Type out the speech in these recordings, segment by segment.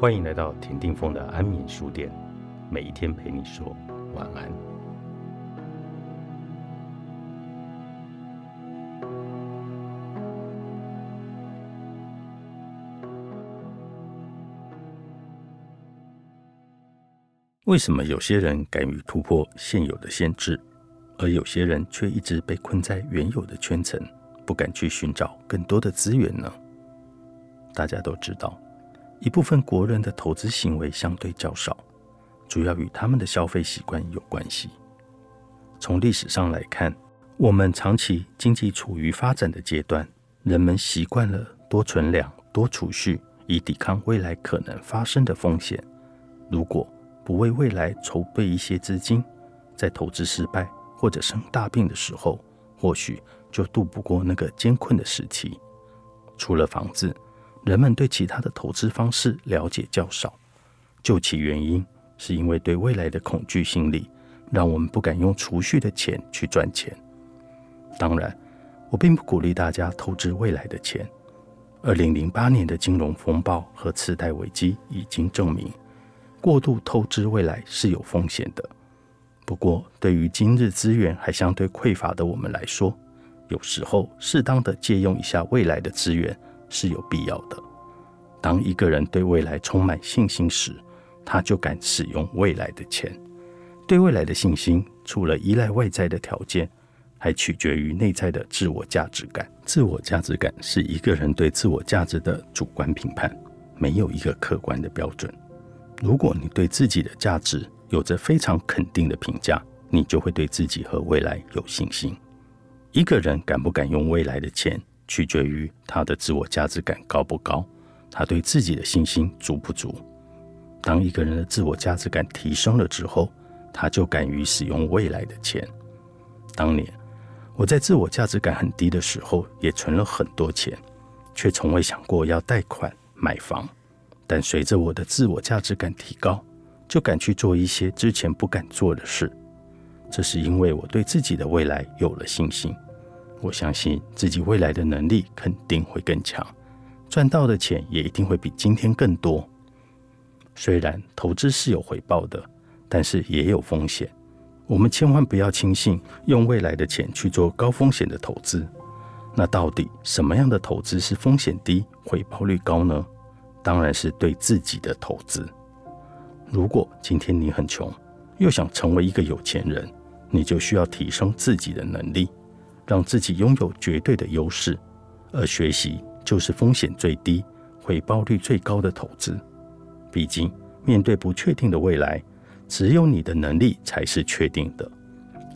欢迎来到田定峰的安眠书店，每一天陪你说晚安。为什么有些人敢于突破现有的限制，而有些人却一直被困在原有的圈层，不敢去寻找更多的资源呢？大家都知道。一部分国人的投资行为相对较少，主要与他们的消费习惯有关系。从历史上来看，我们长期经济处于发展的阶段，人们习惯了多存粮、多储蓄，以抵抗未来可能发生的风险。如果不为未来筹备一些资金，在投资失败或者生大病的时候，或许就渡不过那个艰困的时期。除了房子。人们对其他的投资方式了解较少，究其原因，是因为对未来的恐惧心理，让我们不敢用储蓄的钱去赚钱。当然，我并不鼓励大家透支未来的钱。二零零八年的金融风暴和次贷危机已经证明，过度透支未来是有风险的。不过，对于今日资源还相对匮乏的我们来说，有时候适当的借用一下未来的资源。是有必要的。当一个人对未来充满信心时，他就敢使用未来的钱。对未来的信心，除了依赖外在的条件，还取决于内在的自我价值感。自我价值感是一个人对自我价值的主观评判，没有一个客观的标准。如果你对自己的价值有着非常肯定的评价，你就会对自己和未来有信心。一个人敢不敢用未来的钱？取决于他的自我价值感高不高，他对自己的信心足不足。当一个人的自我价值感提升了之后，他就敢于使用未来的钱。当年我在自我价值感很低的时候，也存了很多钱，却从未想过要贷款买房。但随着我的自我价值感提高，就敢去做一些之前不敢做的事。这是因为我对自己的未来有了信心。我相信自己未来的能力肯定会更强，赚到的钱也一定会比今天更多。虽然投资是有回报的，但是也有风险。我们千万不要轻信用未来的钱去做高风险的投资。那到底什么样的投资是风险低、回报率高呢？当然是对自己的投资。如果今天你很穷，又想成为一个有钱人，你就需要提升自己的能力。让自己拥有绝对的优势，而学习就是风险最低、回报率最高的投资。毕竟，面对不确定的未来，只有你的能力才是确定的。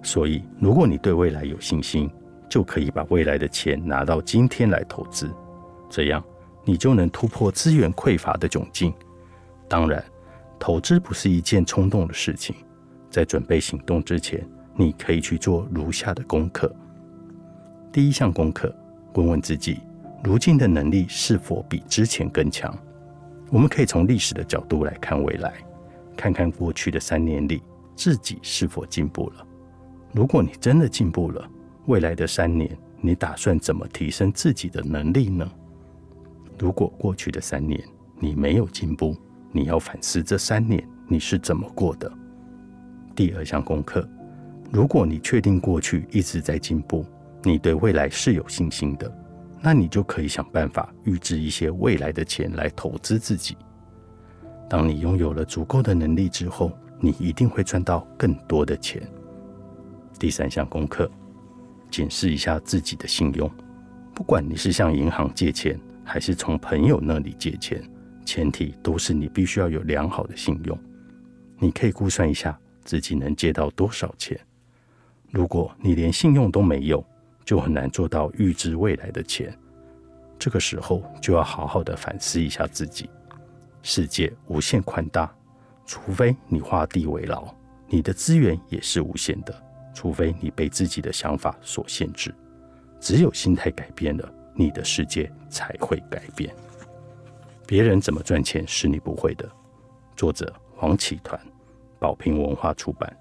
所以，如果你对未来有信心，就可以把未来的钱拿到今天来投资，这样你就能突破资源匮乏的窘境。当然，投资不是一件冲动的事情，在准备行动之前，你可以去做如下的功课。第一项功课，问问自己，如今的能力是否比之前更强？我们可以从历史的角度来看未来，看看过去的三年里自己是否进步了。如果你真的进步了，未来的三年你打算怎么提升自己的能力呢？如果过去的三年你没有进步，你要反思这三年你是怎么过的。第二项功课，如果你确定过去一直在进步，你对未来是有信心的，那你就可以想办法预支一些未来的钱来投资自己。当你拥有了足够的能力之后，你一定会赚到更多的钱。第三项功课，检视一下自己的信用。不管你是向银行借钱，还是从朋友那里借钱，前提都是你必须要有良好的信用。你可以估算一下自己能借到多少钱。如果你连信用都没有，就很难做到预知未来的钱，这个时候就要好好的反思一下自己。世界无限宽大，除非你画地为牢，你的资源也是无限的。除非你被自己的想法所限制，只有心态改变了，你的世界才会改变。别人怎么赚钱是你不会的。作者：黄启团，宝瓶文化出版。